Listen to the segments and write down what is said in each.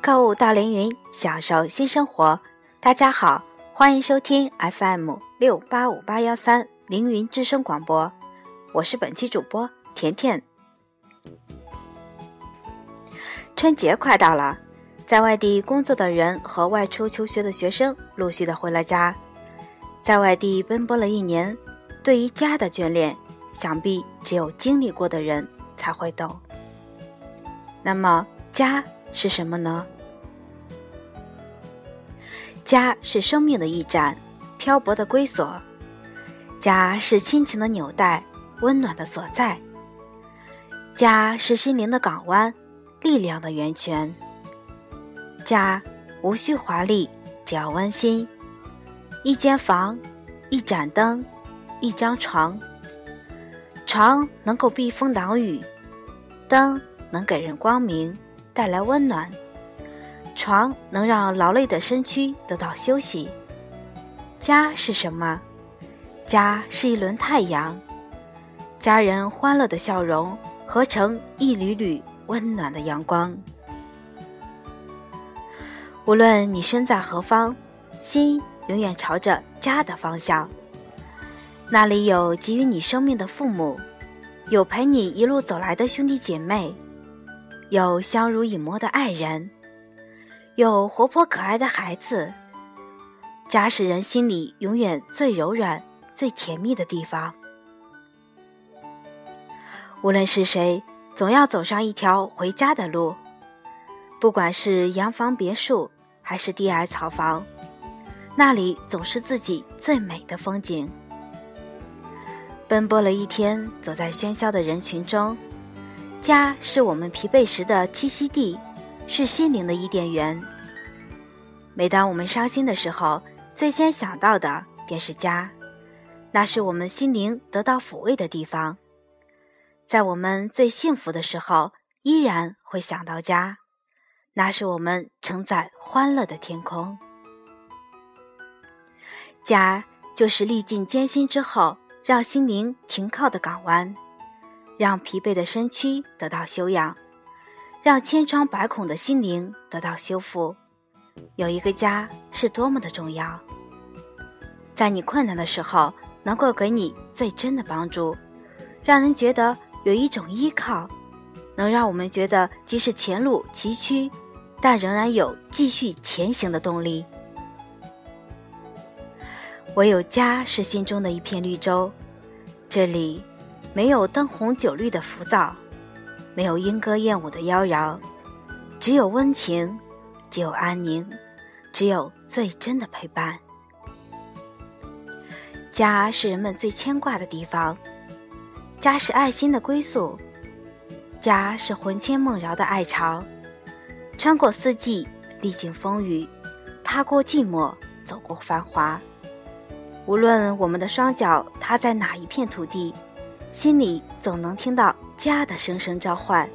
购物到凌云，享受新生活。大家好，欢迎收听 FM 六八五八幺三凌云之声广播，我是本期主播甜甜。春节快到了，在外地工作的人和外出求学的学生陆续的回了家，在外地奔波了一年，对于家的眷恋，想必只有经历过的人才会懂。那么，家是什么呢？家是生命的驿站，漂泊的归所；家是亲情的纽带，温暖的所在；家是心灵的港湾，力量的源泉。家无需华丽，只要温馨。一间房，一盏灯，一张床。床能够避风挡雨，灯能给人光明，带来温暖。床能让劳累的身躯得到休息。家是什么？家是一轮太阳，家人欢乐的笑容合成一缕缕温暖的阳光。无论你身在何方，心永远朝着家的方向。那里有给予你生命的父母，有陪你一路走来的兄弟姐妹，有相濡以沫的爱人。有活泼可爱的孩子，家是人心里永远最柔软、最甜蜜的地方。无论是谁，总要走上一条回家的路。不管是洋房别墅，还是低矮草房，那里总是自己最美的风景。奔波了一天，走在喧嚣的人群中，家是我们疲惫时的栖息地。是心灵的伊甸园。每当我们伤心的时候，最先想到的便是家，那是我们心灵得到抚慰的地方。在我们最幸福的时候，依然会想到家，那是我们承载欢乐的天空。家就是历尽艰辛之后，让心灵停靠的港湾，让疲惫的身躯得到休养。让千疮百孔的心灵得到修复，有一个家是多么的重要。在你困难的时候，能够给你最真的帮助，让人觉得有一种依靠，能让我们觉得即使前路崎岖，但仍然有继续前行的动力。唯有家是心中的一片绿洲，这里没有灯红酒绿的浮躁。没有莺歌燕舞的妖娆，只有温情，只有安宁，只有最真的陪伴。家是人们最牵挂的地方，家是爱心的归宿，家是魂牵梦绕的爱巢。穿过四季，历经风雨，踏过寂寞，走过繁华。无论我们的双脚踏在哪一片土地，心里总能听到。家的声声召唤，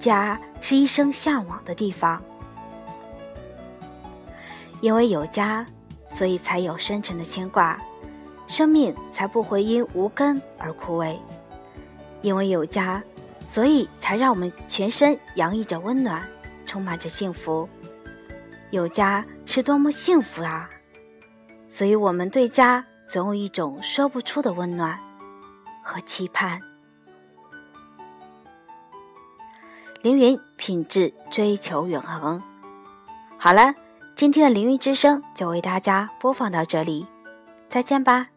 家是一生向往的地方。因为有家，所以才有深沉的牵挂，生命才不会因无根而枯萎。因为有家，所以才让我们全身洋溢着温暖，充满着幸福。有家是多么幸福啊！所以我们对家总有一种说不出的温暖和期盼。凌云品质追求永恒。好了，今天的凌云之声就为大家播放到这里，再见吧。